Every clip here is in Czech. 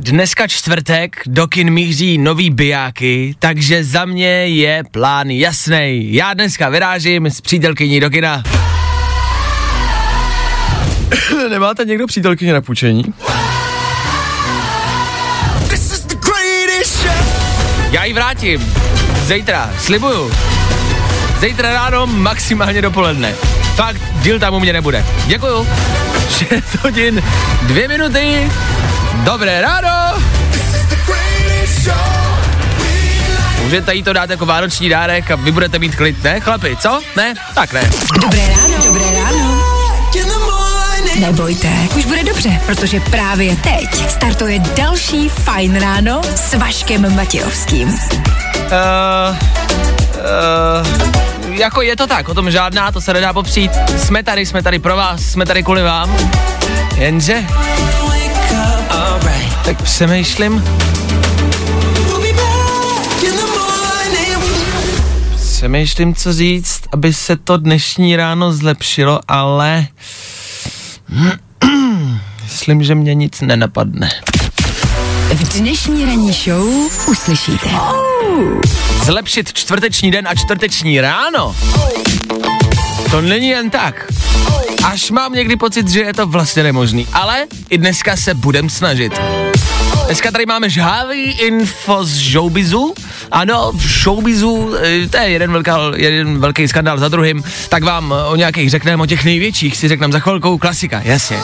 Dneska čtvrtek, do kin míří nový bijáky, takže za mě je plán jasný. Já dneska vyrážím s přítelkyní do kina. Nemáte někdo přítelkyně na půjčení? Já ji vrátím. Zítra, slibuju. Zítra ráno, maximálně dopoledne. Fakt, díl tam u mě nebude. Děkuju. 6 hodin, 2 minuty. Dobré ráno. Můžete jí to dát jako vánoční dárek a vy budete mít klid, ne chlapi, co? Ne? Tak ne. Dobré ráno. Dobré ráno. Nebojte, už bude dobře, protože právě teď startuje další Fajn ráno s Vaškem Matějovským. Uh, uh, jako je to tak, o tom žádná, to se nedá popřít. Jsme tady, jsme tady pro vás, jsme tady kvůli vám. Jenže... Tak přemýšlím... Přemýšlím, co říct, aby se to dnešní ráno zlepšilo, ale... Myslím, že mě nic nenapadne. V dnešní ranní show uslyšíte. Zlepšit čtvrteční den a čtvrteční ráno? To není jen tak. Až mám někdy pocit, že je to vlastně nemožný. Ale i dneska se budem snažit. Dneska tady máme žhavý info z showbizu. Ano, v showbizu, eh, to je jeden, velká, jeden velký skandál za druhým, tak vám o nějakých řekneme, o těch největších si řekneme za chvilkou, klasika, jasně.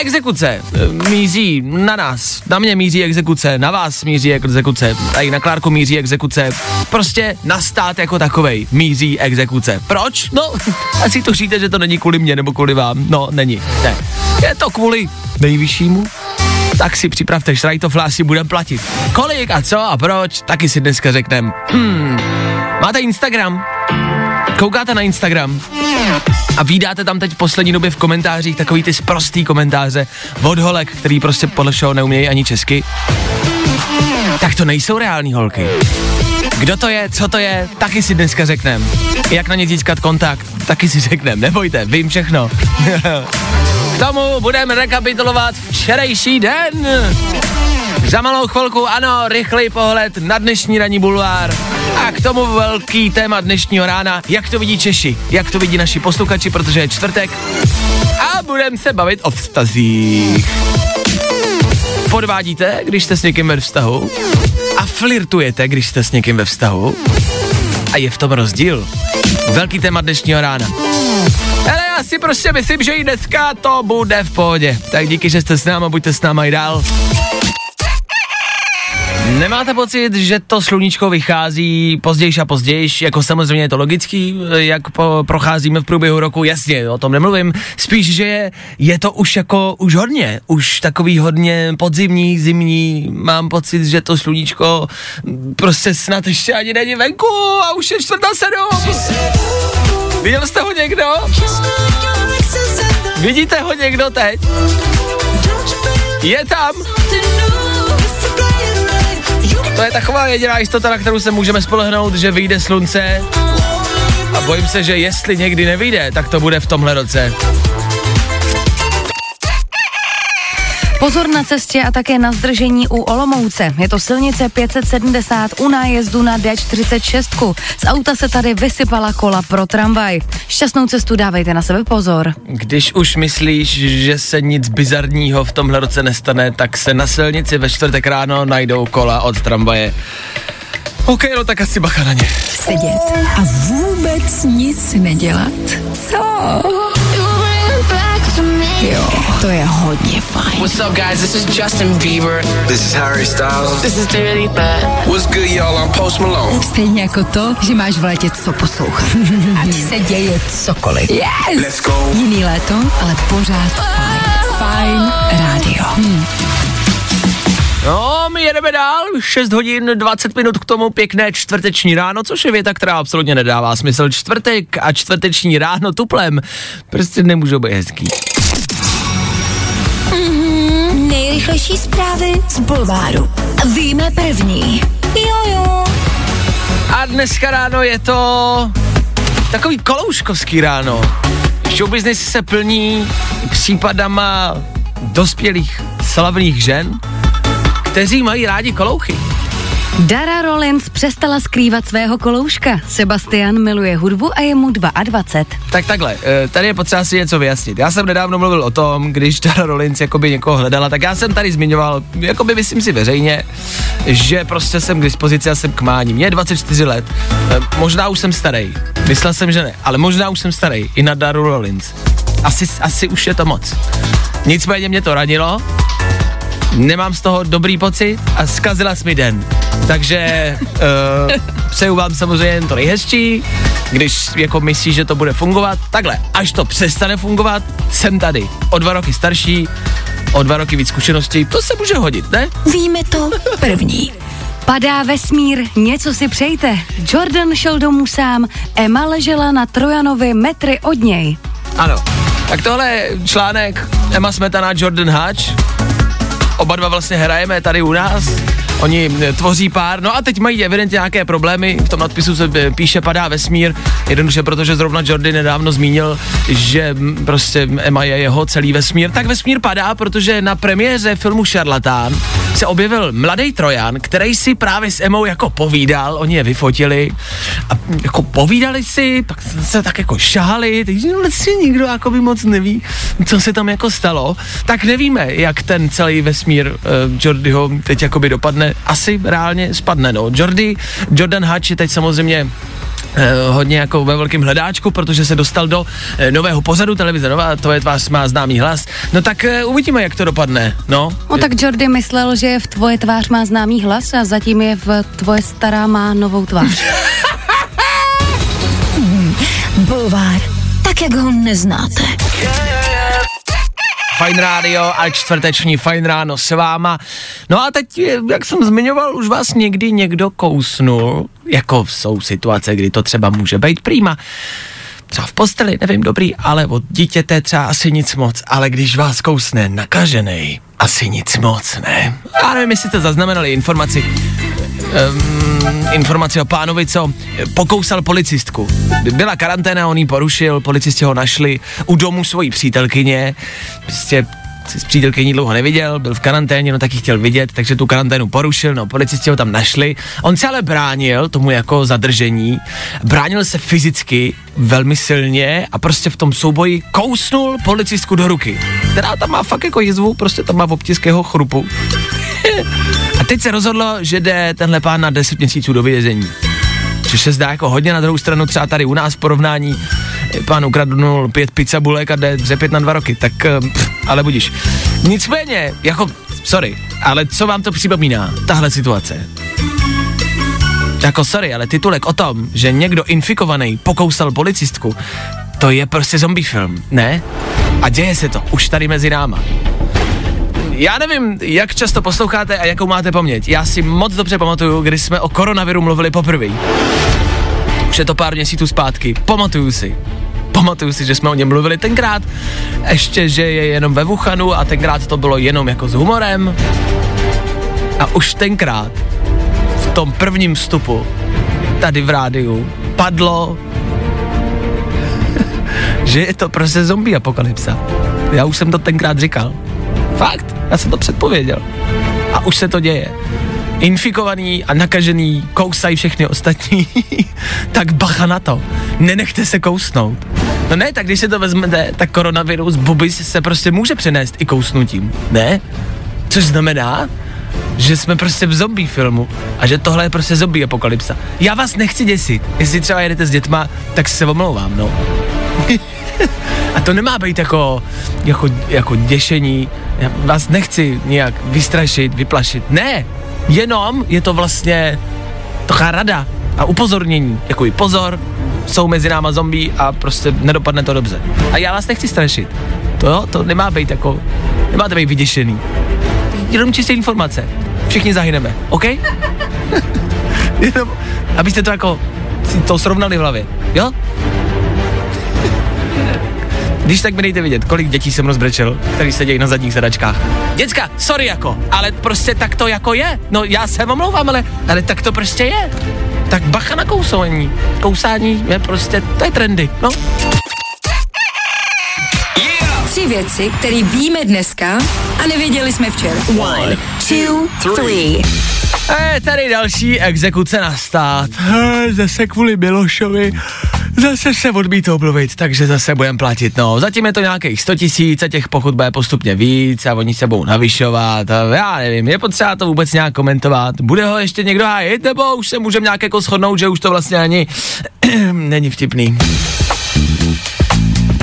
Exekuce eh, míří na nás, na mě míří exekuce, na vás míří exekuce, tady na Klárku míří exekuce, prostě na stát jako takovej míří exekuce. Proč? No, asi to říte, že to není kvůli mě nebo kvůli vám. No, není, ne. Je to kvůli nejvyššímu tak si připravte šrajtof, si budeme platit. Kolik a co a proč, taky si dneska řekneme. Hmm, máte Instagram? Koukáte na Instagram? A vydáte tam teď v poslední době v komentářích takový ty sprostý komentáře od holek, který prostě podle všeho neumějí ani česky? Tak to nejsou reální holky. Kdo to je, co to je, taky si dneska řekneme. Jak na ně získat kontakt, taky si řekneme. Nebojte, vím všechno. K tomu budeme rekapitulovat včerejší den. Za malou chvilku, ano, rychlej pohled na dnešní ranní bulvár. A k tomu velký téma dnešního rána, jak to vidí Češi, jak to vidí naši posluchači, protože je čtvrtek. A budeme se bavit o vztazích. Podvádíte, když jste s někým ve vztahu? A flirtujete, když jste s někým ve vztahu? A je v tom rozdíl. Velký téma dnešního rána. Ale já si prostě myslím, že i dneska to bude v pohodě. Tak díky, že jste s náma, buďte s náma i dál. Nemáte pocit, že to sluníčko vychází později a později, jako samozřejmě je to logický, jak po, procházíme v průběhu roku, jasně, o tom nemluvím, spíš, že je, je to už jako, už hodně, už takový hodně podzimní, zimní, mám pocit, že to sluníčko prostě snad ještě ani není venku a už je čtvrtá sedm. Viděl jste ho někdo? Vidíte ho někdo teď? Je tam? To je taková jediná jistota, na kterou se můžeme spolehnout, že vyjde slunce. A bojím se, že jestli někdy nevyjde, tak to bude v tomhle roce. Pozor na cestě a také na zdržení u Olomouce. Je to silnice 570 u nájezdu na D46. Z auta se tady vysypala kola pro tramvaj. Šťastnou cestu dávejte na sebe pozor. Když už myslíš, že se nic bizarního v tomhle roce nestane, tak se na silnici ve čtvrtek ráno najdou kola od tramvaje. OK, no tak asi bacha na ně. Sedět a vůbec nic nedělat. Co? Jo, to je hodně fajn. What's up, guys? This is Justin Bieber. This is Harry Styles. This is Dua Lipa. What's good, y'all? I'm Post Malone. Stejně jako to, že máš v létě co poslouchat. Ať se děje cokoliv. Yes! Let's go. Jiný léto, ale pořád fajn. Fajn rádio. Hm. No, my jedeme dál, 6 hodin 20 minut k tomu pěkné čtvrteční ráno, což je věta, která absolutně nedává smysl. Čtvrtek a čtvrteční ráno tuplem prostě nemůžou být hezký. Nejrychlejší zprávy z Bulváru. Víme první. Jojo. A dneska ráno je to takový kolouškovský ráno. Show business se plní případama dospělých slavných žen, kteří mají rádi kolouchy. Dara Rollins přestala skrývat svého kolouška. Sebastian miluje hudbu a je mu 22. Tak takhle, eh, tady je potřeba si něco vyjasnit. Já jsem nedávno mluvil o tom, když Dara Rollins jakoby někoho hledala, tak já jsem tady zmiňoval, jakoby myslím si veřejně, že prostě jsem k dispozici a jsem k mání. Mě je 24 let, Eh, možná už jsem starý. Myslel jsem, že ne, ale možná už jsem starý i na Daru Rollins. Asi, asi už je to moc. Nicméně mě to radilo, nemám z toho dobrý pocit a zkazila jsi mi den. Takže uh, přeju vám samozřejmě jen to nejhezčí, když jako myslíš, že to bude fungovat. Takhle, až to přestane fungovat, jsem tady. O dva roky starší, o dva roky víc zkušeností, to se může hodit, ne? Víme to první. Padá vesmír, něco si přejte. Jordan šel domů sám, Emma ležela na Trojanovi metry od něj. Ano. Tak tohle je článek Emma Smetana, Jordan Hatch. Oba dva vlastně hrajeme tady u nás. Oni tvoří pár, no a teď mají evidentně nějaké problémy. V tom nadpisu se eh, píše padá vesmír, jednoduše protože zrovna Jordan nedávno zmínil, že prostě Emma je jeho celý vesmír. Tak vesmír padá, protože na premiéře filmu Šarlatán se objevil mladý Trojan, který si právě s Emou jako povídal, oni je vyfotili a jako povídali si, pak se tak jako šahali, takže vlastně nikdo jako by moc neví, co se tam jako stalo. Tak nevíme, jak ten celý vesmír uh, Jordyho teď jakoby dopadne. Asi reálně spadne, no. Jordy, Jordan Hatch je teď samozřejmě eh, hodně jako ve velkém hledáčku, protože se dostal do eh, nového pořadu televize Nová, to je tvář má známý hlas. No tak eh, uvidíme, jak to dopadne, no. No tak Jordy myslel, že v tvoje tvář má známý hlas a zatím je v tvoje stará má novou tvář. Bulvár. Tak, jak ho neznáte. Fajn rádio a čtvrteční fajn ráno s váma. No a teď, jak jsem zmiňoval, už vás někdy někdo kousnul, jako jsou situace, kdy to třeba může být prýma. Třeba v posteli, nevím, dobrý, ale od dítěte třeba asi nic moc, ale když vás kousne nakažený, asi nic moc, ne? Já nevím, jestli jste zaznamenali informaci, um, informaci o pánovi, co pokousal policistku. Byla karanténa, on ji porušil, policisti ho našli u domu svojí přítelkyně, prostě si s přítelkyní dlouho neviděl, byl v karanténě, no tak ji chtěl vidět, takže tu karanténu porušil, no policisti ho tam našli. On se ale bránil tomu jako zadržení, bránil se fyzicky velmi silně a prostě v tom souboji kousnul policistku do ruky. Která tam má fakt jako jizvu, prostě tam má obtisk jeho chrupu. a teď se rozhodlo, že jde tenhle pán na 10 měsíců do vězení. Což se zdá jako hodně na druhou stranu třeba tady u nás v porovnání eh, pán ukradnul pět pizzabulek a jde dřepět na dva roky, tak eh, pff, ale budíš. Nicméně, jako, sorry, ale co vám to připomíná, tahle situace? Jako sorry, ale titulek o tom, že někdo infikovaný pokousal policistku, to je prostě zombie film, ne? A děje se to už tady mezi náma. Já nevím, jak často posloucháte a jakou máte paměť. Já si moc dobře pamatuju, když jsme o koronaviru mluvili poprvé. Už je to pár měsíců zpátky. Pamatuju si. Pamatuju si, že jsme o něm mluvili tenkrát, ještě, že je jenom ve Wuhanu a tenkrát to bylo jenom jako s humorem. A už tenkrát, v tom prvním vstupu, tady v rádiu, padlo, že je to prostě zombie apokalypsa. Já už jsem to tenkrát říkal. Fakt, já jsem to předpověděl. A už se to děje. Infikovaný a nakažený kousají všechny ostatní, tak bacha na to. Nenechte se kousnout. No ne, tak když se to vezmete, tak koronavirus bubis se prostě může přenést i kousnutím. Ne? Což znamená, že jsme prostě v zombie filmu a že tohle je prostě zombie apokalypsa. Já vás nechci děsit. Jestli třeba jedete s dětma, tak se omlouvám, no. A to nemá být jako, jako, jako děšení. Já vás nechci nějak vystrašit, vyplašit. Ne, jenom je to vlastně taková rada a upozornění. Jako i pozor, jsou mezi náma zombie a prostě nedopadne to dobře. A já vás nechci strašit. To, to nemá být jako, nemáte být vyděšený. Jenom čistě informace. Všichni zahyneme, OK? Jenom, abyste to jako si to srovnali v hlavě, jo? Když tak mi dejte vidět, kolik dětí jsem rozbrečel, který sedějí na zadních sedačkách. Děcka, sorry jako, ale prostě tak to jako je. No já se omlouvám, ale, ale tak to prostě je. Tak bacha na kousání. Kousání je prostě, to je trendy, no. Tři věci, které víme dneska a nevěděli jsme včera. One, two, three. E, tady další exekuce na stát. E, zase kvůli Milošovi. Zase se odmítl omluvit, takže zase budeme platit. No, zatím je to nějakých 100 tisíc a těch pokud bude postupně víc a oni se budou navyšovat. A já nevím, je potřeba to vůbec nějak komentovat. Bude ho ještě někdo hájit, nebo už se můžeme nějak jako shodnout, že už to vlastně ani není vtipný.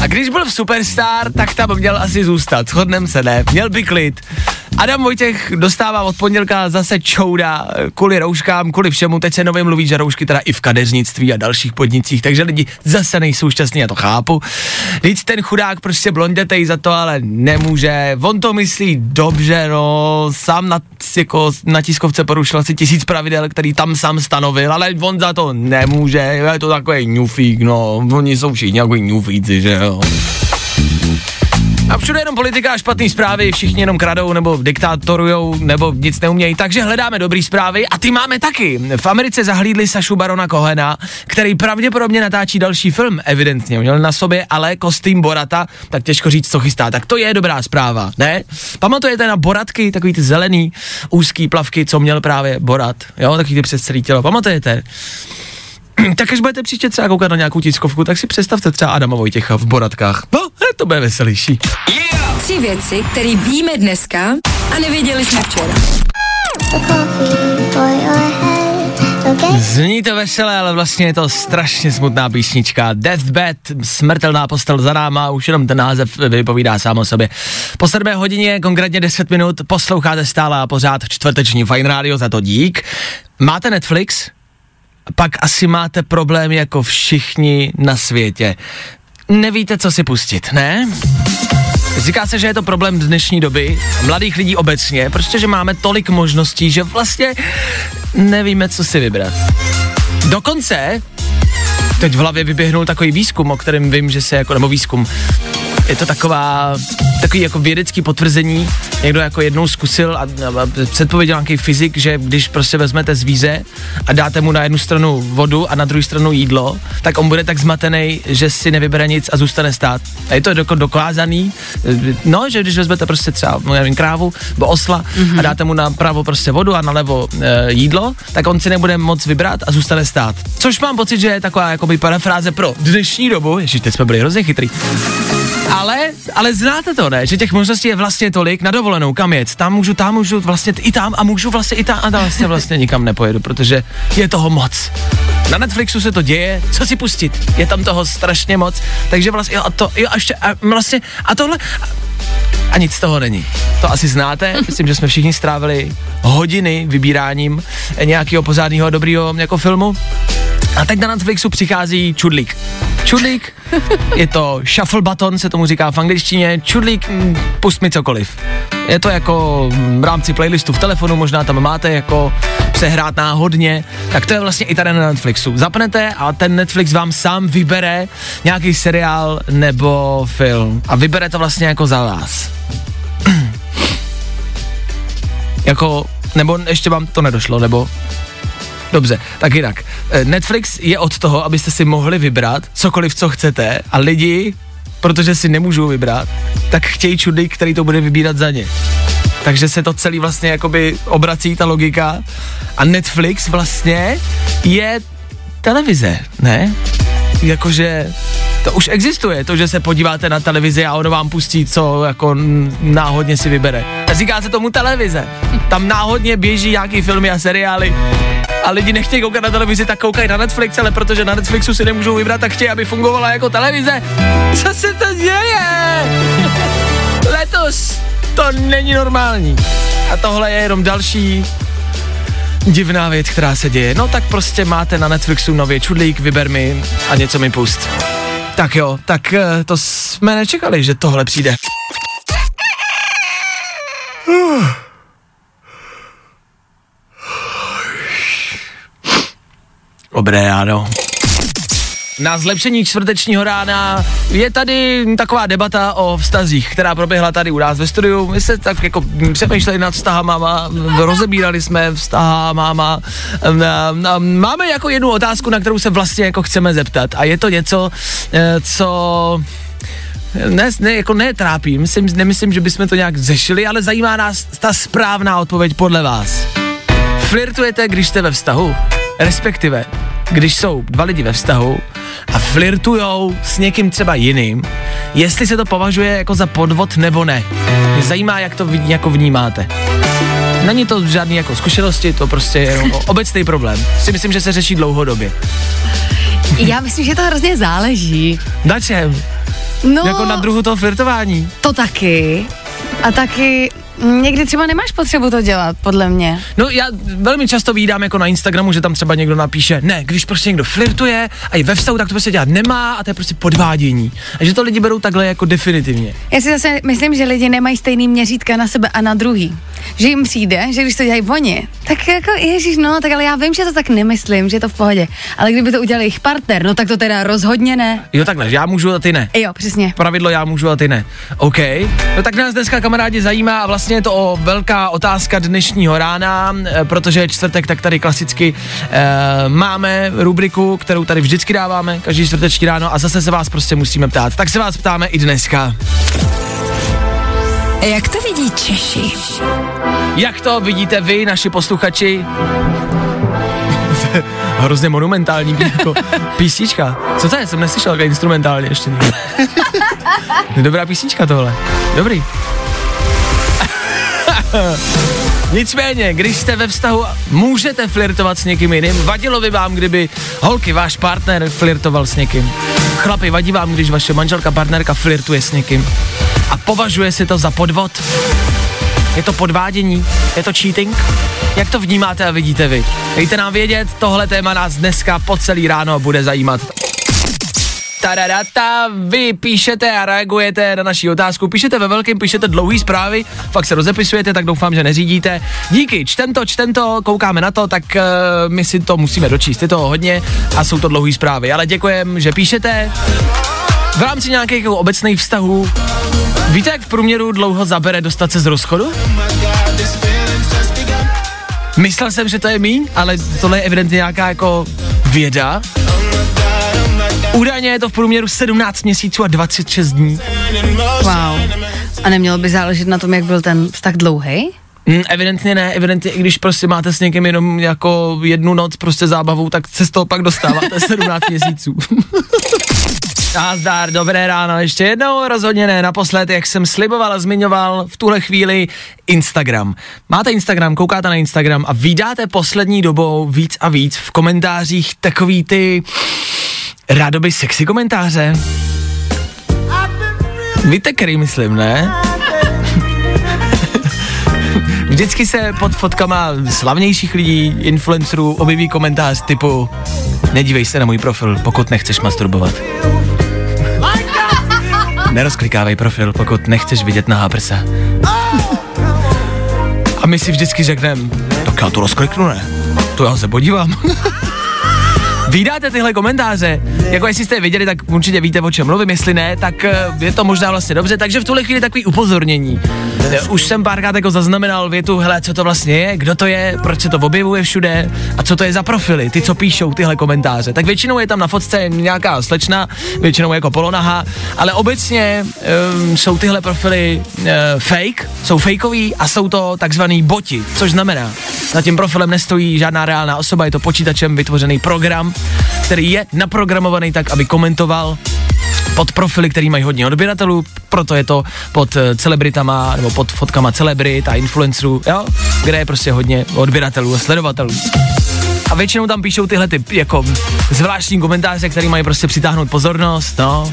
A když byl v Superstar, tak tam měl asi zůstat. Shodnem se, ne? Měl by klid. Adam Vojtěch dostává od pondělka zase čouda kvůli rouškám, kvůli všemu. Teď se nově mluví, že roušky teda i v kadeřnictví a dalších podnicích, takže lidi zase nejsou šťastní, já to chápu. Víc ten chudák prostě blondětej za to, ale nemůže. On to myslí dobře, no, sám na, jako, na tiskovce porušil asi tisíc pravidel, který tam sám stanovil, ale on za to nemůže, je to takový ňufík, no, oni jsou všichni jako ňufíci, že jo. A všude jenom politika a špatné zprávy, všichni jenom kradou nebo diktátorujou nebo nic neumějí, takže hledáme dobrý zprávy a ty máme taky. V Americe zahlídli Sašu Barona Kohena, který pravděpodobně natáčí další film, evidentně. Měl na sobě ale kostým Borata, tak těžko říct, co chystá. Tak to je dobrá zpráva, ne? Pamatujete na Boratky, takový ty zelený úzký plavky, co měl právě Borat, jo, takový ty přes celé tělo, pamatujete? tak až budete příště třeba koukat na nějakou tiskovku, tak si představte třeba Adama Vojtěcha v boratkách. No, to bude veselější. Tři věci, které víme dneska a nevěděli jsme včera. Zní to veselé, ale vlastně je to strašně smutná písnička. Deathbed, smrtelná postel za náma, už jenom ten název vypovídá sám o sobě. Po 7 hodině, konkrétně 10 minut, posloucháte stále a pořád čtvrteční Fine Radio, za to dík. Máte Netflix? Pak asi máte problém jako všichni na světě. Nevíte, co si pustit, ne? Říká se, že je to problém dnešní doby, mladých lidí obecně, prostě, že máme tolik možností, že vlastně nevíme, co si vybrat. Dokonce teď v hlavě vyběhnul takový výzkum, o kterém vím, že se jako, nebo výzkum, je to taková, takový jako vědecký potvrzení, někdo jako jednou zkusil a, a předpověděl nějaký fyzik, že když prostě vezmete zvíře a dáte mu na jednu stranu vodu a na druhou stranu jídlo, tak on bude tak zmatený, že si nevybere nic a zůstane stát. A je to doko, dokázaný, no, že když vezmete prostě třeba, nevím, krávu nebo osla mm-hmm. a dáte mu na pravo prostě vodu a na levo e, jídlo, tak on si nebude moc vybrat a zůstane stát. Což mám pocit, že je taková jakoby parafráze pro dnešní dobu, ještě teď jsme byli hrozně chytrý. Ale, ale znáte to, ne? Že těch možností je vlastně tolik na dovolenou, kam jet. Tam můžu, tam můžu, vlastně i tam a můžu vlastně i tam a tam vlastně vlastně nikam nepojedu, protože je toho moc. Na Netflixu se to děje, co si pustit? Je tam toho strašně moc, takže vlastně, jo, a to, jo, a ještě, a vlastně, a tohle, a, a nic z toho není. To asi znáte, myslím, že jsme všichni strávili hodiny vybíráním nějakého pořádného dobrého jako filmu. A teď na Netflixu přichází Čudlík. Čudlík, je to shuffle button, se tomu říká v angličtině. Čudlík, mm, pust mi cokoliv. Je to jako v rámci playlistu v telefonu, možná tam máte jako přehrát náhodně, tak to je vlastně i tady na Netflixu. Zapnete a ten Netflix vám sám vybere nějaký seriál nebo film a vybere to vlastně jako za vás. jako, nebo ještě vám to nedošlo, nebo Dobře, tak jinak. Eh, Netflix je od toho, abyste si mohli vybrat cokoliv, co chcete a lidi, protože si nemůžou vybrat, tak chtějí čudlík, který to bude vybírat za ně. Takže se to celý vlastně jakoby obrací ta logika a Netflix vlastně je televize, ne? Jakože to už existuje, to, že se podíváte na televizi a ono vám pustí, co jako náhodně si vybere. A říká se tomu televize. Tam náhodně běží nějaký filmy a seriály a lidi nechtějí koukat na televizi, tak koukají na Netflix, ale protože na Netflixu si nemůžou vybrat, tak chtějí, aby fungovala jako televize. Co se to děje? Letos to není normální. A tohle je jenom další divná věc, která se děje. No tak prostě máte na Netflixu nově čudlík, vyber mi a něco mi pust. Tak jo, tak eh, to jsme nečekali, že tohle přijde. Dobré ráno. Na zlepšení čtvrtečního rána je tady taková debata o vztazích, která proběhla tady u nás ve studiu. My se tak jako přemýšleli nad vztahama, rozebírali jsme vztahama. Máme jako jednu otázku, na kterou se vlastně jako chceme zeptat a je to něco, eh, co ne, ne, jako ne trápí, myslím, nemyslím, že bychom to nějak zešili, ale zajímá nás ta správná odpověď podle vás. Flirtujete, když jste ve vztahu? Respektive, když jsou dva lidi ve vztahu a flirtujou s někým třeba jiným, jestli se to považuje jako za podvod nebo ne. Mě zajímá, jak to jako vnímáte. Není to žádný jako zkušenosti, to prostě je jenom obecný problém. Si myslím, že se řeší dlouhodobě. Já myslím, že to hrozně záleží. Na čem? No, Jako na druhu toho flirtování. to taky. A taky někdy třeba nemáš potřebu to dělat, podle mě. No já velmi často vídám jako na Instagramu, že tam třeba někdo napíše, ne, když prostě někdo flirtuje a je ve vztahu, tak to prostě dělat nemá a to je prostě podvádění. A že to lidi berou takhle jako definitivně. Já si zase myslím, že lidi nemají stejný měřítka na sebe a na druhý. Že jim přijde, že když to dělají oni, tak jako ježíš, no, tak ale já vím, že to tak nemyslím, že je to v pohodě. Ale kdyby to udělal jejich partner, no tak to teda rozhodně ne. Jo takhle, já můžu a ty ne. Jo, přesně. Pravidlo já můžu a ty ne. OK. No tak nás dneska kamarádi zajímá a vlastně je to o velká otázka dnešního rána, eh, protože je čtvrtek, tak tady klasicky eh, máme rubriku, kterou tady vždycky dáváme, každý čtvrteční ráno a zase se vás prostě musíme ptát. Tak se vás ptáme i dneska. Jak to vidí Češi? Jak to vidíte vy, naši posluchači? Hrozně monumentální jako písnička. Co to je? Jsem neslyšel instrumentálně ještě. Dobrá písnička tohle. Dobrý. Nicméně, když jste ve vztahu, můžete flirtovat s někým jiným. Vadilo by vám, kdyby holky, váš partner flirtoval s někým. Chlapi, vadí vám, když vaše manželka, partnerka flirtuje s někým. A považuje si to za podvod? Je to podvádění? Je to cheating? Jak to vnímáte a vidíte vy? Dejte nám vědět, tohle téma nás dneska po celý ráno bude zajímat. Tadadata, vy píšete a reagujete na naši otázku, píšete ve velkém, píšete dlouhý zprávy, fakt se rozepisujete, tak doufám, že neřídíte. Díky, čtem to, čtem to, koukáme na to, tak uh, my si to musíme dočíst, je toho hodně a jsou to dlouhý zprávy, ale děkujem, že píšete. V rámci nějakých obecných vztahů, víte, jak v průměru dlouho zabere dostat se z rozchodu? Myslel jsem, že to je míň, ale tohle je evidentně nějaká jako věda. Údajně je to v průměru 17 měsíců a 26 dní. Wow. A nemělo by záležet na tom, jak byl ten vztah dlouhý? Mm, evidentně ne, evidentně i když prostě máte s někým jenom jako jednu noc prostě zábavu, tak se z toho pak dostáváte 17 měsíců. Nazdar, dobré ráno, ještě jednou, rozhodně ne, naposled, jak jsem sliboval a zmiňoval, v tuhle chvíli Instagram. Máte Instagram, koukáte na Instagram a vydáte poslední dobou víc a víc v komentářích takový ty rádoby sexy komentáře. Víte, který myslím, ne? Vždycky se pod fotkama slavnějších lidí, influencerů, objeví komentář typu Nedívej se na můj profil, pokud nechceš masturbovat. Nerozklikávej profil, pokud nechceš vidět nahá prsa. A my si vždycky řekneme, tak já to rozkliknu, ne? To já se podívám. Vydáte tyhle komentáře? Jako jestli jste je viděli, tak určitě víte, o čem mluvím, jestli ne, tak eh, je to možná vlastně dobře, takže v tuhle chvíli takový upozornění. Eh, Už jsem párkrát jako zaznamenal větu, hele, co to vlastně je, kdo to je, proč se to objevuje všude a co to je za profily, ty, co píšou tyhle komentáře. Tak většinou je tam na fotce nějaká slečna, většinou jako polonaha, ale obecně um, jsou tyhle profily uh, fake, jsou fakeový a jsou to takzvaný boti, což znamená, za tím profilem nestojí žádná reálná osoba, je to počítačem vytvořený program, který je naprogramovaný tak, aby komentoval pod profily, který mají hodně odběratelů, proto je to pod eh, celebritama nebo pod fotkama celebrit a influencerů, jo, kde je prostě hodně odběratelů a sledovatelů. A většinou tam píšou tyhle ty jako zvláštní komentáře, které mají prostě přitáhnout pozornost, no.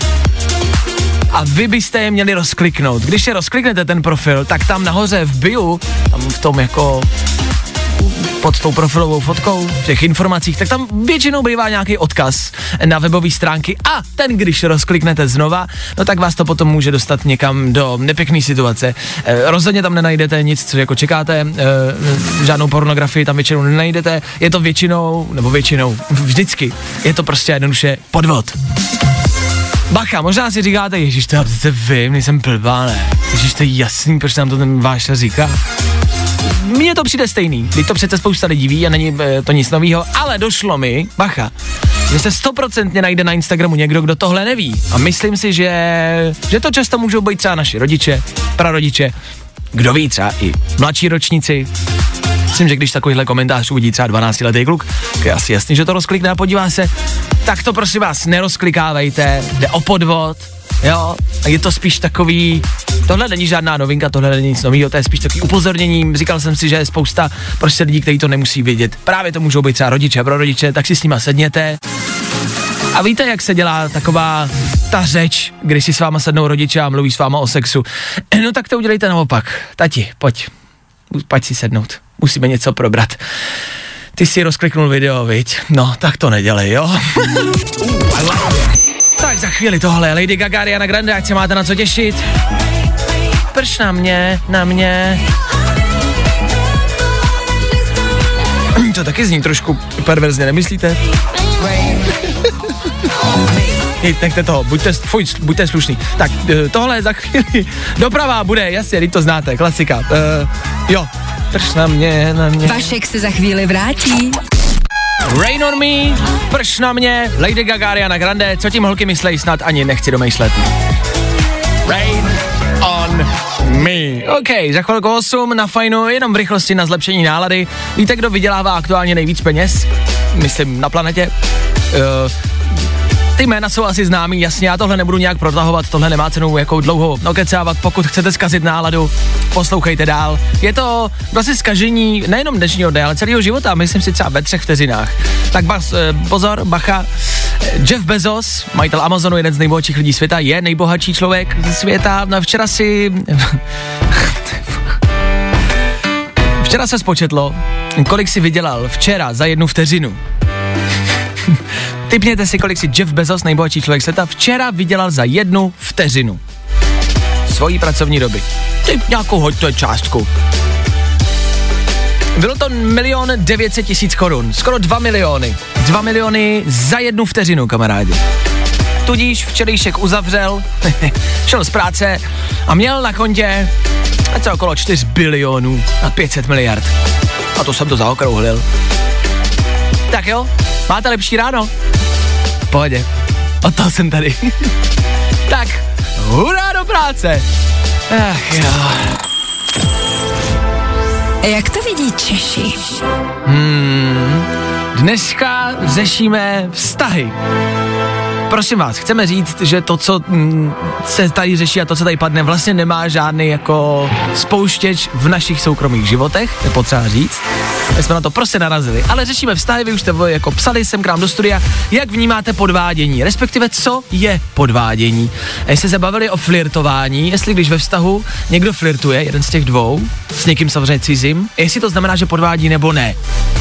A vy byste je měli rozkliknout. Když je rozkliknete ten profil, tak tam nahoře v bio, tam v tom jako pod tou profilovou fotkou, v těch informacích, tak tam většinou bývá nějaký odkaz na webové stránky a ten, když rozkliknete znova, no tak vás to potom může dostat někam do nepěkné situace. E, rozhodně tam nenajdete nic, co jako čekáte, e, žádnou pornografii tam většinou nenajdete, je to většinou, nebo většinou, vždycky, je to prostě jednoduše podvod. Bacha, možná si říkáte, ježiš, to já přece vím, nejsem blbá, ne? Ježiš, to je jasný, proč nám to ten váš říká? Mně to přijde stejný, teď to přece spousta lidí ví a není e, to nic nového, ale došlo mi, bacha, že se stoprocentně najde na Instagramu někdo, kdo tohle neví. A myslím si, že, že to často můžou být třeba naši rodiče, prarodiče, kdo ví, třeba i mladší ročníci. Myslím, že když takovýhle komentář uvidí třeba 12 letý kluk, tak je asi jasný, že to rozklikne a podívá se. Tak to prosím vás nerozklikávejte, jde o podvod, jo, a je to spíš takový, tohle není žádná novinka, tohle není nic nového, to je spíš takový upozornění, říkal jsem si, že je spousta prostě lidí, kteří to nemusí vědět. Právě to můžou být třeba rodiče, pro rodiče, tak si s nima sedněte. A víte, jak se dělá taková ta řeč, když si s váma sednou rodiče a mluví s váma o sexu? No tak to udělejte naopak. Tati, pojď, pojď si sednout, musíme něco probrat. Ty si rozkliknul video, viď? No, tak to nedělej, jo? Tak za chvíli tohle, Lady Gaga, Ariana Grande, ať se máte na co těšit. Prš na mě, na mě. To taky zní trošku perverzně, nemyslíte? Hej, nechte toho, buďte, fuj, buďte slušný. Tak, eh, tohle za chvíli. Doprava bude, jasně, to znáte, klasika. Uh, jo, prš na mě, na mě. Vašek se za chvíli vrátí. Rain on me, prš na mě, Lady Gaga, Ariana Grande, co tím holky myslej, snad ani nechci domýšlet. Rain on me. OK, za chvilku 8 na fajnu, jenom v rychlosti na zlepšení nálady. Víte, kdo vydělává aktuálně nejvíc peněz? Myslím, na planetě. Uh, ty jména jsou asi známý, jasně, já tohle nebudu nějak protahovat, tohle nemá cenu jako dlouho okecávat, pokud chcete zkazit náladu, poslouchejte dál. Je to vlastně zkažení nejenom dnešního dne, ale celého života, myslím si třeba ve třech vteřinách. Tak bas, eh, pozor, bacha, Jeff Bezos, majitel Amazonu, jeden z nejbohatších lidí světa, je nejbohatší člověk světa. No, včera si... včera se spočetlo, kolik si vydělal včera za jednu vteřinu. Typněte si, kolik si Jeff Bezos, nejbohatší člověk světa, včera vydělal za jednu vteřinu svojí pracovní doby. Typ nějakou hoďte částku. Bylo to milion 900 tisíc korun, skoro 2 miliony. 2 miliony za jednu vteřinu, kamarádi. Tudíž včerejšek uzavřel, šel z práce a měl na kontě něco okolo 4 bilionů a 500 miliard. A to jsem to zaokrouhlil. Tak jo, máte lepší ráno? Pohodě. Od toho jsem tady. tak, hurá do práce. Ach jo. Jak to vidí Češi? Hmm, dneska řešíme vztahy. Prosím vás, chceme říct, že to, co mm, se tady řeší a to, co tady padne, vlastně nemá žádný jako spouštěč v našich soukromých životech, je potřeba říct. My jsme na to prostě narazili, ale řešíme vztahy, vy už jste jako psali sem k nám do studia, jak vnímáte podvádění, respektive co je podvádění. A jestli se bavili o flirtování, jestli když ve vztahu někdo flirtuje, jeden z těch dvou, s někým samozřejmě cizím, jestli to znamená, že podvádí nebo ne.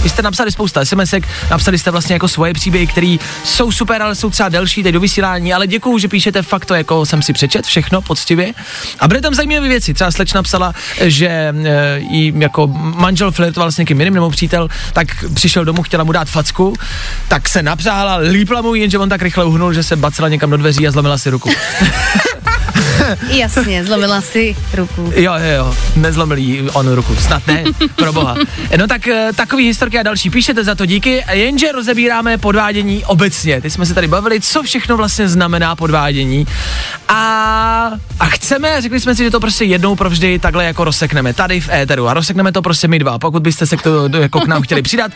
Vy jste napsali spousta SMSek, napsali jste vlastně jako svoje příběhy, které jsou super, ale jsou třeba delší teď do vysílání, ale děkuju, že píšete fakt to, jako jsem si přečet, všechno poctivě. A byly tam zajímavé věci. Třeba slečna psala, že e, jí jako manžel flirtoval s někým jiným nebo přítel, tak přišel domů, chtěla mu dát facku, tak se napřáhla, lípla mu, jenže on tak rychle uhnul, že se bacela někam do dveří a zlomila si ruku. Jasně, zlomila si ruku. Jo, jo, jo, nezlomil jí on ruku, snad ne, pro boha. No tak eh, takový historky a další, píšete za to díky, jenže rozebíráme podvádění obecně. Teď jsme se tady bavili, co všechno vlastně znamená podvádění. A, a chceme, řekli jsme si, že to prostě jednou provždy takhle jako rozsekneme tady v éteru a rozsekneme to prostě my dva. Pokud byste se k, to, jako k nám chtěli přidat,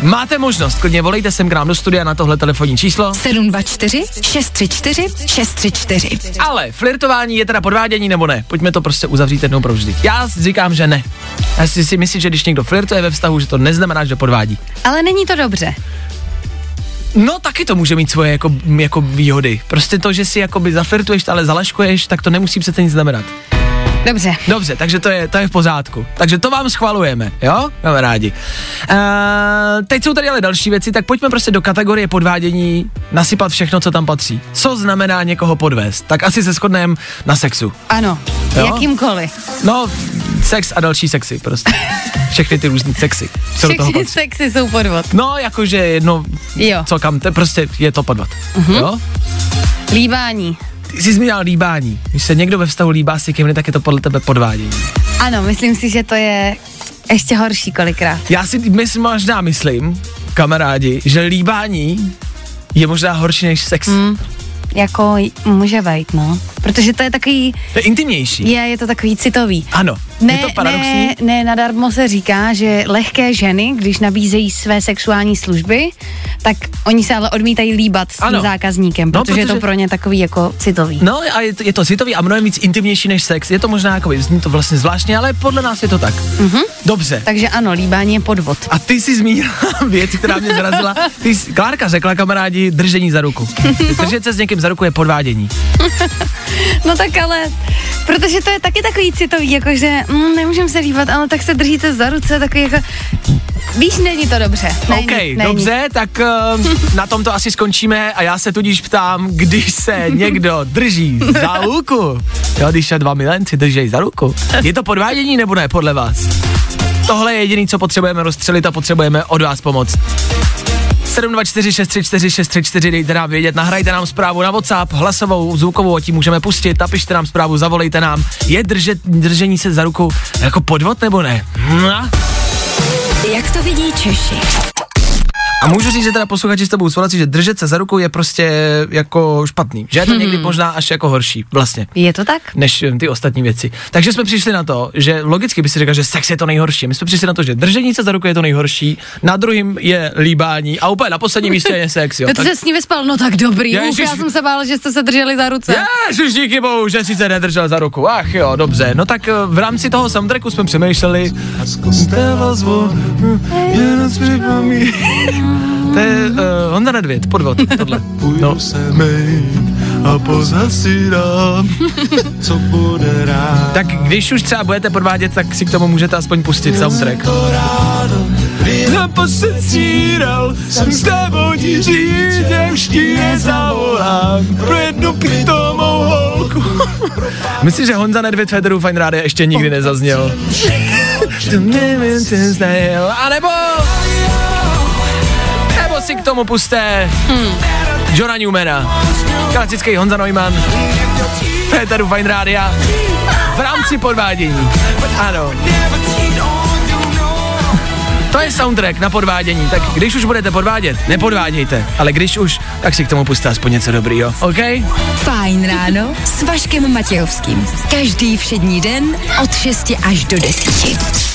máte možnost, klidně volejte sem k nám do studia na tohle telefonní číslo. 724 634 634. Ale flirtování je teda podvádění nebo ne? Pojďme to prostě uzavřít jednou provždy. Já říkám, že ne. Já si, si myslím, že když někdo flirtuje ve vztahu, že to neznamená, že podvádí. Ale není to dobře. No taky to může mít svoje jako, jako výhody. Prostě to, že si jakoby zaflirtuješ, ale zalaškuješ, tak to nemusí přece nic znamenat. Dobře. Dobře, takže to je, to je v pořádku. Takže to vám schvalujeme, jo, kamarádi. Uh, teď jsou tady ale další věci, tak pojďme prostě do kategorie podvádění nasypat všechno, co tam patří. Co znamená někoho podvést? Tak asi se shodneme na sexu. Ano, Jo? jakýmkoliv. No, sex a další sexy prostě. Všechny ty různý sexy. Co Všechny sexy jsou podvod. No, jakože jedno, Jo. co kam, to prostě je to podvod. Uh-huh. Jo? Líbání. Ty jsi zmínil líbání. Když se někdo ve vztahu líbá s někým, tak je to podle tebe podvádění. Ano, myslím si, že to je ještě horší kolikrát. Já si myslím, možná myslím, kamarádi, že líbání je možná horší než sex. Mm. Jako může být, no. Protože to je takový, To je intimnější. je, je to takový citový. Ano. Ne, je to paradoxní? ne, ne, nadarmo se říká, že lehké ženy, když nabízejí své sexuální služby, tak oni se ale odmítají líbat s tím Ano. zákazníkem, No, protože, je to protože- pro ně takový jako citový. No a je to, je to citový a mnohem víc intimnější než sex. Je to možná jako, zní to vlastně zvláštně, ale podle nás je to tak. Mm-hmm. Dobře. Takže ano, líbání je podvod. A ty jsi zmínila věc, která mě zarazila. Ty jsi, Klárka řekla kamarádi držení za ruku. Držet se s někým za ruku je podvádění. No tak ale, protože to je taky takový citový, jakože mm, nemůžeme se líbat, ale tak se držíte za ruce, takový jako, víš, není to dobře. Není, OK, není. dobře, tak uh, na tom to asi skončíme a já se tudíž ptám, když se někdo drží za ruku, jo, když se dva milenci drží za ruku, je to podvádění nebo ne podle vás? Tohle je jediný, co potřebujeme rozstřelit a potřebujeme od vás pomoc. 724634634, dejte nám vědět, nahrajte nám zprávu na WhatsApp, hlasovou, zvukovou, a tím můžeme pustit, napište nám zprávu, zavolejte nám. Je držet, držení se za ruku jako podvod nebo ne? No. Jak to vidí Češi? A můžu říct, že teda posluchači s tebou souhlasí, že držet se za ruku je prostě jako špatný. Že je to někdy možná až jako horší vlastně Je to tak? než eh, ty ostatní věci. Takže jsme přišli na to, že logicky by si řekl, že sex je to nejhorší. My jsme přišli na to, že držení se za ruku je to nejhorší, na druhým je líbání a úplně na posledním místě je sex. Jo. To Tak- se s ní vyspal, no tak dobrý, Ježiš. Uf, já jsem se bála, že jste se drželi za ruce. Ježiš, díky bohu, že si se nedržel za ruku. Ach jo, dobře. No tak eh, v rámci toho soundtracku jsme přemýšleli. To je uh, Honza Nedvěd, podvod, tohle. No. a pozasírám, co bude rád. Tak když už třeba budete podvádět, tak si k tomu můžete aspoň pustit soundtrack. Naposecíral jsem s tebou ti říct, že nezavolám pro jednu pitomou holku. Myslím, že Honza Nedvěd Federu Fine Radio ještě nikdy nezazněl. To. A nebo... Si k tomu puste hmm. Johna Newmana, klasický Honza Neumann, Fine Rádia, v rámci podvádění. Ano. To je soundtrack na podvádění, tak když už budete podvádět, nepodvádějte, ale když už, tak si k tomu puste aspoň něco dobrýho, OK? Fajn ráno s Vaškem Matějovským. Každý všední den od 6 až do 10.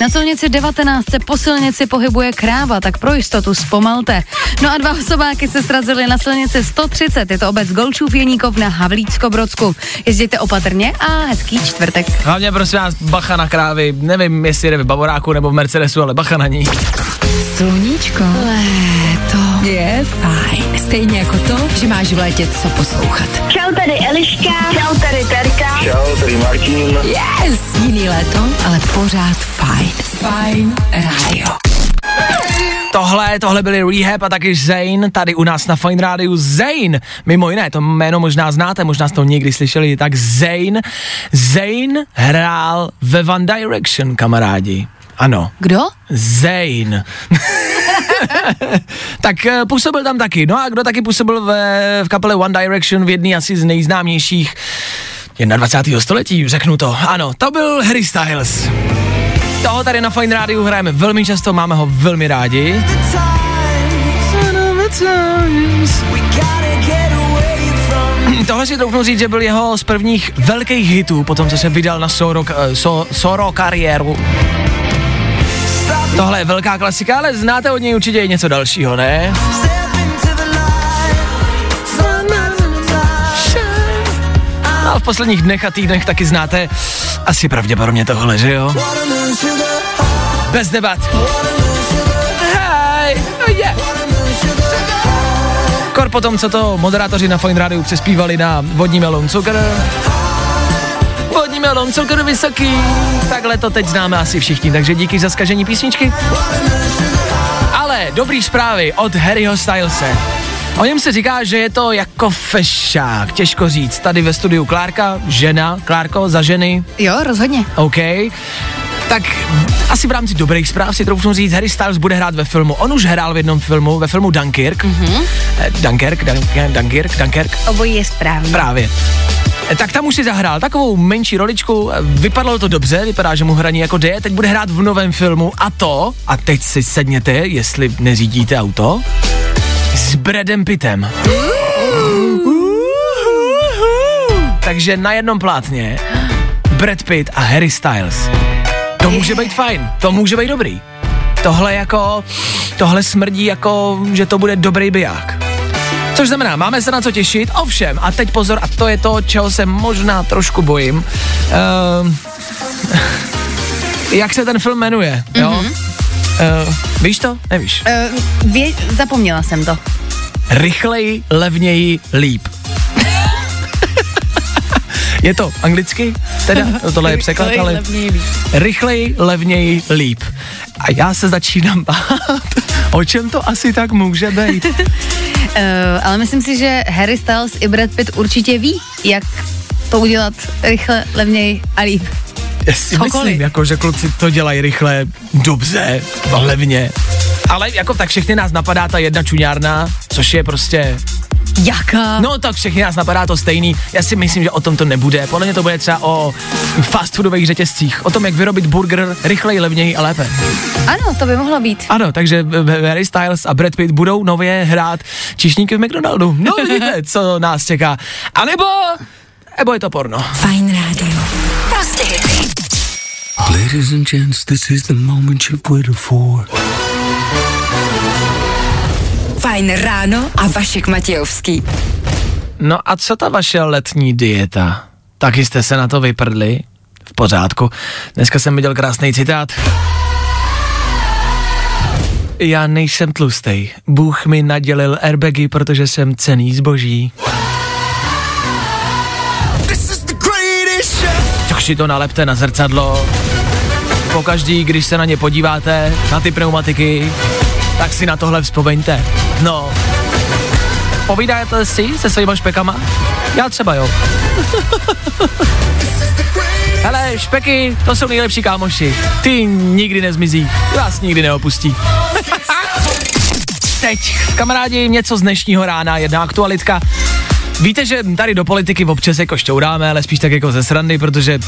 Na silnici 19 se po silnici pohybuje kráva, tak pro jistotu zpomalte. No a dva osobáky se srazily na silnici 130, je to obec Golčův Jeníkov na Havlícko-Brodsku. Jezděte opatrně a hezký čtvrtek. Hlavně prosím vás, bacha na krávy, nevím, jestli jde v Bavoráku nebo v Mercedesu, ale bacha na ní. Sluníčko. Léto. Je fajn. Stejně jako to, že máš v létě co poslouchat. Čau, tady Eliška. Čau, tady Terka. Čau, tady Martin. Yes! Jiný léto, ale pořád fajn. Fajn rádio. Tohle, tohle byly Rehab a taky Zayn, tady u nás na Fine Rádiu Zayn. Mimo jiné, to jméno možná znáte, možná jste to někdy slyšeli, tak Zayn. Zayn hrál ve One Direction, kamarádi. Ano, Kdo? Zayn. tak eh, působil tam taky. No a kdo taky působil ve, v kapele One Direction v jedné asi z nejznámějších 21. století, řeknu to. Ano, to byl Harry Styles. Toho tady na Fine Rádiu hrajeme velmi často, máme ho velmi rádi. Tohle si troufnu říct, že byl jeho z prvních velkých hitů, potom co se vydal na solo, eh, so, solo kariéru. Tohle je velká klasika, ale znáte od něj určitě i něco dalšího, ne? No a v posledních dnech a týdnech taky znáte asi pravděpodobně tohle, že jo? Bez debat. Yeah. Kor potom, co to moderátoři na Fine Radio přespívali na vodní melon cukr. Vodní měl on celkově vysoký. Takhle to teď známe asi všichni, takže díky za skažení písničky. Ale dobrý zprávy od Harryho Stylese. O něm se říká, že je to jako fešák, těžko říct. Tady ve studiu Klárka, žena, Klárko, za ženy, Jo, rozhodně. OK. Tak asi v rámci dobrých zpráv si troufnu říct, Harry Styles bude hrát ve filmu. On už hrál v jednom filmu, ve filmu Dunkirk. Mm-hmm. Dunkirk, Dunkirk, Dunkirk, Dunkirk. Obojí je správně. Právě. Tak tam už si zahrál takovou menší roličku, vypadalo to dobře, vypadá, že mu hraní jako deje, teď bude hrát v novém filmu a to, a teď si sedněte, jestli neřídíte auto, s Bradem Pittem. Takže na jednom plátně Brad Pitt a Harry Styles. To může být fajn, to může být dobrý. Tohle jako, tohle smrdí jako, že to bude dobrý biják. Což znamená, máme se na co těšit, ovšem, a teď pozor, a to je to, čeho se možná trošku bojím. Uh, jak se ten film jmenuje, jo? Mm-hmm. Uh, víš to? Nevíš. Uh, vě, zapomněla jsem to. Rychleji, levněji, líp. je to anglicky? Teda, tohle je překlad, ale rychleji, levněji, líp. A já se začínám bát, o čem to asi tak může být. Uh, ale myslím si, že Harry Styles i Brad Pitt určitě ví, jak to udělat rychle, levněji a líp. Já si Cokoliv. myslím, jako, že kluci to dělají rychle, dobře, levně. Ale jako tak všechny nás napadá ta jedna čuňárna, což je prostě, Jaká? no tak všechny nás napadá to stejný. Já si myslím, že o tom to nebude. Podle mě to bude třeba o fast foodových řetězcích, o tom, jak vyrobit burger rychleji, levněji a lépe. Ano, to by mohlo být. Ano, takže Harry Styles a Brad Pitt budou nově hrát čišníky v McDonaldu. No vidíte, co nás čeká. A nebo, nebo je to porno. Fajn rádio. Prostě hity. Ladies and gents, this is the moment you've waited for. Fajn ráno a Vašek Matějovský. No a co ta vaše letní dieta? Taky jste se na to vyprdli? V pořádku. Dneska jsem viděl krásný citát. Já nejsem tlustej. Bůh mi nadělil airbagy, protože jsem cený zboží. Tak si to nalepte na zrcadlo. Pokaždý, když se na ně podíváte, na ty pneumatiky, tak si na tohle vzpomeňte. No, Povídáte si se svýma špekama? Já třeba jo. Hele, špeky, to jsou nejlepší kámoši. Ty nikdy nezmizí, vás nikdy neopustí. Teď, kamarádi, něco z dnešního rána, jedna aktualitka. Víte, že tady do politiky občas jako šťouráme, ale spíš tak jako ze srandy, protože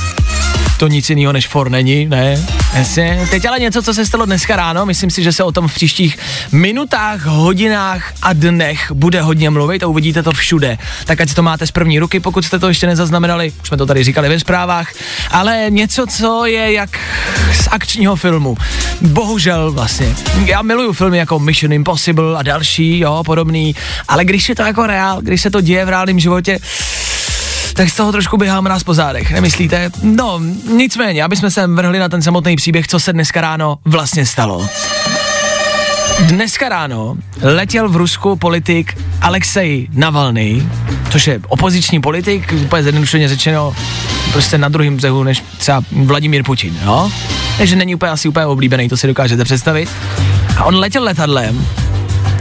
to nic jiného než for není, ne? Jasně. Teď ale něco, co se stalo dneska ráno, myslím si, že se o tom v příštích minutách, hodinách a dnech bude hodně mluvit a uvidíte to všude. Tak ať to máte z první ruky, pokud jste to ještě nezaznamenali, už jsme to tady říkali ve zprávách, ale něco, co je jak z akčního filmu. Bohužel vlastně. Já miluju filmy jako Mission Impossible a další, jo, podobný, ale když je to jako reál, když se to děje v reálném životě, tak z toho trošku běhám nás po zádech, nemyslíte? No, nicméně, aby jsme se vrhli na ten samotný příběh, co se dneska ráno vlastně stalo. Dneska ráno letěl v Rusku politik Alexej Navalny, což je opoziční politik, úplně zjednodušeně řečeno, prostě na druhém břehu než třeba Vladimír Putin, jo? Takže není úplně asi úplně oblíbený, to si dokážete představit. A on letěl letadlem,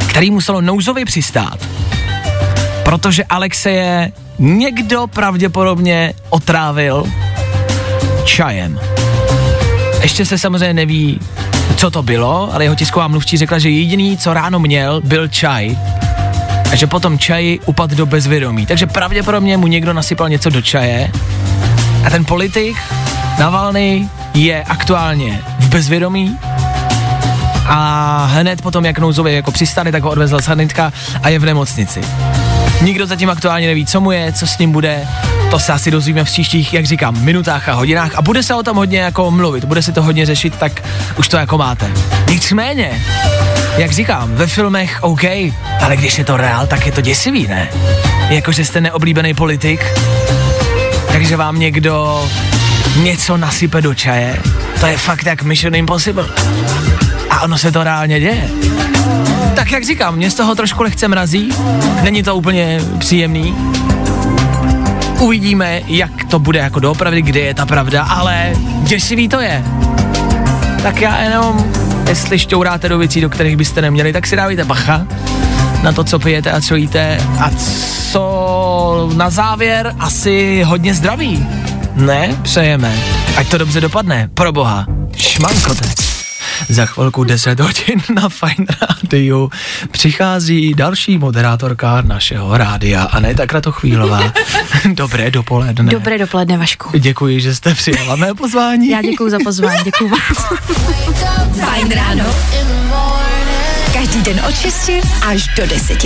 který muselo nouzově přistát, protože Alexeje někdo pravděpodobně otrávil čajem. Ještě se samozřejmě neví, co to bylo, ale jeho tisková mluvčí řekla, že jediný, co ráno měl, byl čaj a že potom čaj upadl do bezvědomí. Takže pravděpodobně mu někdo nasypal něco do čaje a ten politik Navalny je aktuálně v bezvědomí a hned potom, jak nouzově jako přistane, tak ho odvezl sanitka a je v nemocnici. Nikdo zatím aktuálně neví, co mu je, co s ním bude. To se asi dozvíme v příštích, jak říkám, minutách a hodinách a bude se o tom hodně jako mluvit, bude se to hodně řešit, tak už to jako máte. Nicméně, jak říkám, ve filmech OK, ale když je to reál, tak je to děsivý, ne? Jakože jste neoblíbený politik, takže vám někdo něco nasype do čaje, to je fakt jak Mission Impossible. A ono se to reálně děje. Tak jak říkám, mě z toho trošku lehce mrazí, není to úplně příjemný, Uvidíme, jak to bude jako doopravdy, kde je ta pravda, ale děsivý to je. Tak já jenom, jestli šťouráte do věcí, do kterých byste neměli, tak si dávejte bacha na to, co pijete a co jíte a co na závěr asi hodně zdraví. Ne, přejeme. Ať to dobře dopadne, pro boha. Šmankotec. Za chvilku 10 hodin na Fine Radio přichází další moderátorka našeho rádia, Aneta Kratochvílová. Dobré dopoledne. Dobré dopoledne, Vašku. Děkuji, že jste přijala mé pozvání. Já děkuji za pozvání, děkuji vám. Fajn ráno. Každý den od 6 až do 10.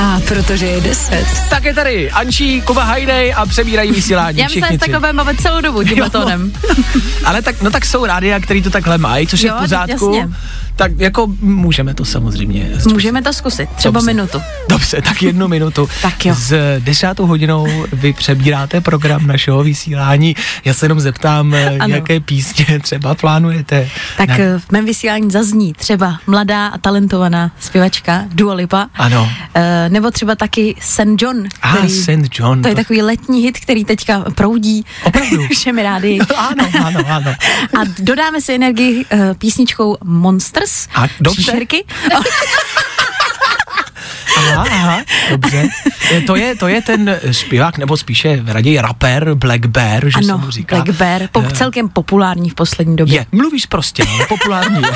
A protože je 10. Tak je tady Ančí, Kuba Hajdej a přebírají vysílání. Já myslím, všichni že takhle bavit celou dobu tímhle Jo. tónem. Ale tak, no tak jsou rádia, který to takhle mají, což je Jo, v pořádku. jasně. Tak jako můžeme to samozřejmě. zkusit. Můžeme to zkusit, třeba Dobře. minutu. Dobře, tak jednu minutu. Tak jo. S desátou hodinou vy přebíráte program našeho vysílání. Já se jenom zeptám, ano. Ano. jaké písně třeba plánujete. Tak Na- eh, v mém vysílání zazní třeba mladá a talentovaná zpěvačka Dua Lipa. Ano. Eh, nebo třeba taky St. John. Ah, St. John. To je takový letní hit, který teďka proudí Opravdu? všemi rádi. Ano, ano, ano. A dodáme si energii uh, písničkou Monsters. A dobře. Příšerky. Aha, aha, dobře. E, To je, to je ten zpěvák, nebo spíše raději rapper Black Bear, že se Ano, mu říká. Black Bear, po, Eh, celkem populární v poslední době. Je, mluvíš prostě, ale populární je.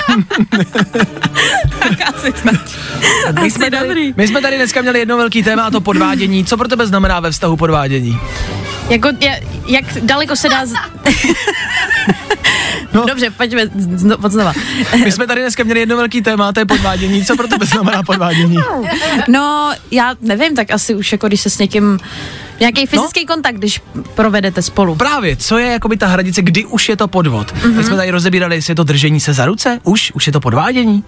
my, jsme tady, dobrý. my jsme tady dneska měli jedno velký téma, a to podvádění. Co pro tebe znamená ve vztahu podvádění? Jako, jak daleko se dá... Z... No. Dobře, pojďme zno, od znova. My jsme tady dneska měli jedno velký téma, to je podvádění. Co pro tebe znamená podvádění? No, já nevím, tak asi už jako když se s někým... Nějaký fyzický no? kontakt, když provedete spolu. Právě, co je jakoby ta hranice, kdy už je to podvod? Mm-hmm. My jsme tady rozebírali, jestli je to držení se za ruce, už, už je to podvádění.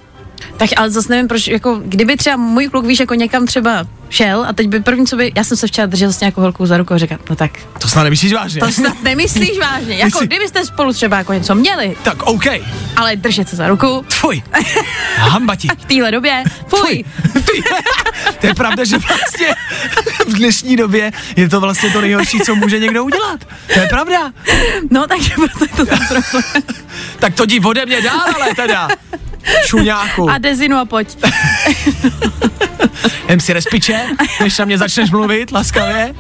Tak ale zase nevím, proč, jako, kdyby třeba můj kluk, víš, jako někam třeba šel a teď by první, co by, já jsem se včera držel s nějakou holkou za rukou a říkal, no tak, To snad nemyslíš vážně. to snad nemyslíš vážně, jako Myslí- kdybyste spolu třeba jako něco měli, Tak, OK. ale držet se za ruku Tvoj. Hamba ti. v téhle době, fuj, to je pravda, že vlastně v dnešní době je to vlastně to nejhorší, co může někdo udělat. To je pravda. no takže proto je to ten problém. Tak to jdi ode mě dál, ale teda. Čuňáku. A dezinu a pojď. Si respiče, než na mě začneš mluvit laskavě.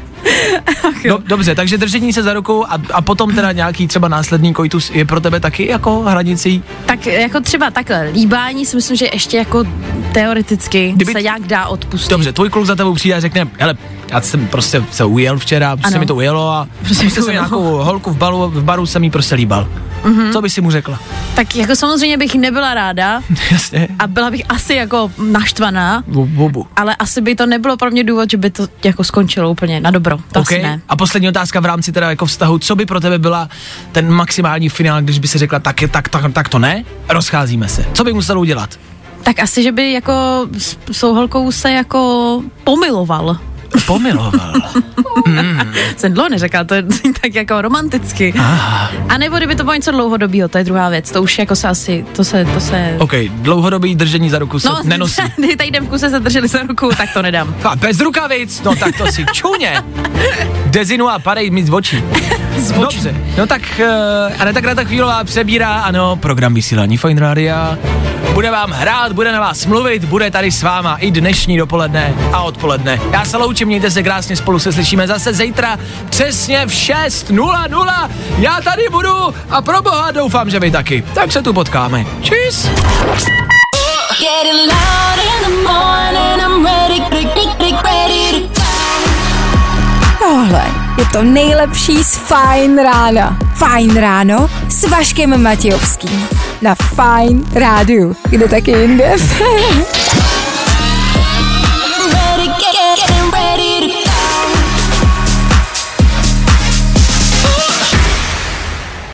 Do, dobře, takže držení se za ruku a, a potom teda nějaký třeba následný koitus je pro tebe taky jako hranicí? Tak jako třeba takhle, líbání si myslím, že ještě jako teoreticky Kdyby- se nějak dá odpustit. Dobře, tvůj kluk za tebou přijde a řekne, hele, já jsem prostě se ujel včera, prostě Ano. mi to ujelo a prostě, prostě jsem nějakou holku v, balu, v baru jsem jí prostě líbal. Mm-hmm. Co by si mu řekla? Tak jako samozřejmě bych nebyla ráda Jasně. a byla bych asi jako naštvaná, Bubu. ale asi by to nebylo pro mě důvod, že by to jako skončilo úplně na dobro. To Okay. asi ne. A poslední otázka v rámci teda jako vztahu, co by pro tebe byla ten maximální finál, když by si řekla, tak, je, tak, tak, tak to ne, rozcházíme se. Co by musel udělat? Tak asi, že by jako s s tou holkou se jako pomiloval. Pomiloval. Jsem dlouho neřekla, to je tak jako romanticky. Aha. A nebo kdyby to bylo něco dlouhodobého, to je druhá věc. To už jako se asi, to se, to se... OK, dlouhodobý držení za ruku se No, nenosí. tady jdem kuse se drželi za ruku, tak to nedám. A bez rukavic, no tak to si čuně. Dezinu a padej mi z očí. Dobře, no tak uh, Aneta Krata Chvílová přebírá, ano, program vysílání Fine Rádia. Bude vám hrát, bude na vás mluvit, bude tady s váma i dnešní dopoledne a odpoledne. Já se loučím, mějte se krásně, spolu se slyšíme zase zítra přesně v 6.00. Já tady budu a pro boha doufám, že vy taky. Tak se tu potkáme. To Tohle je to nejlepší z Fajn rána. Fajn ráno s Vaškem Matějovským. Na Fajn rádiu. Kde taky jinde?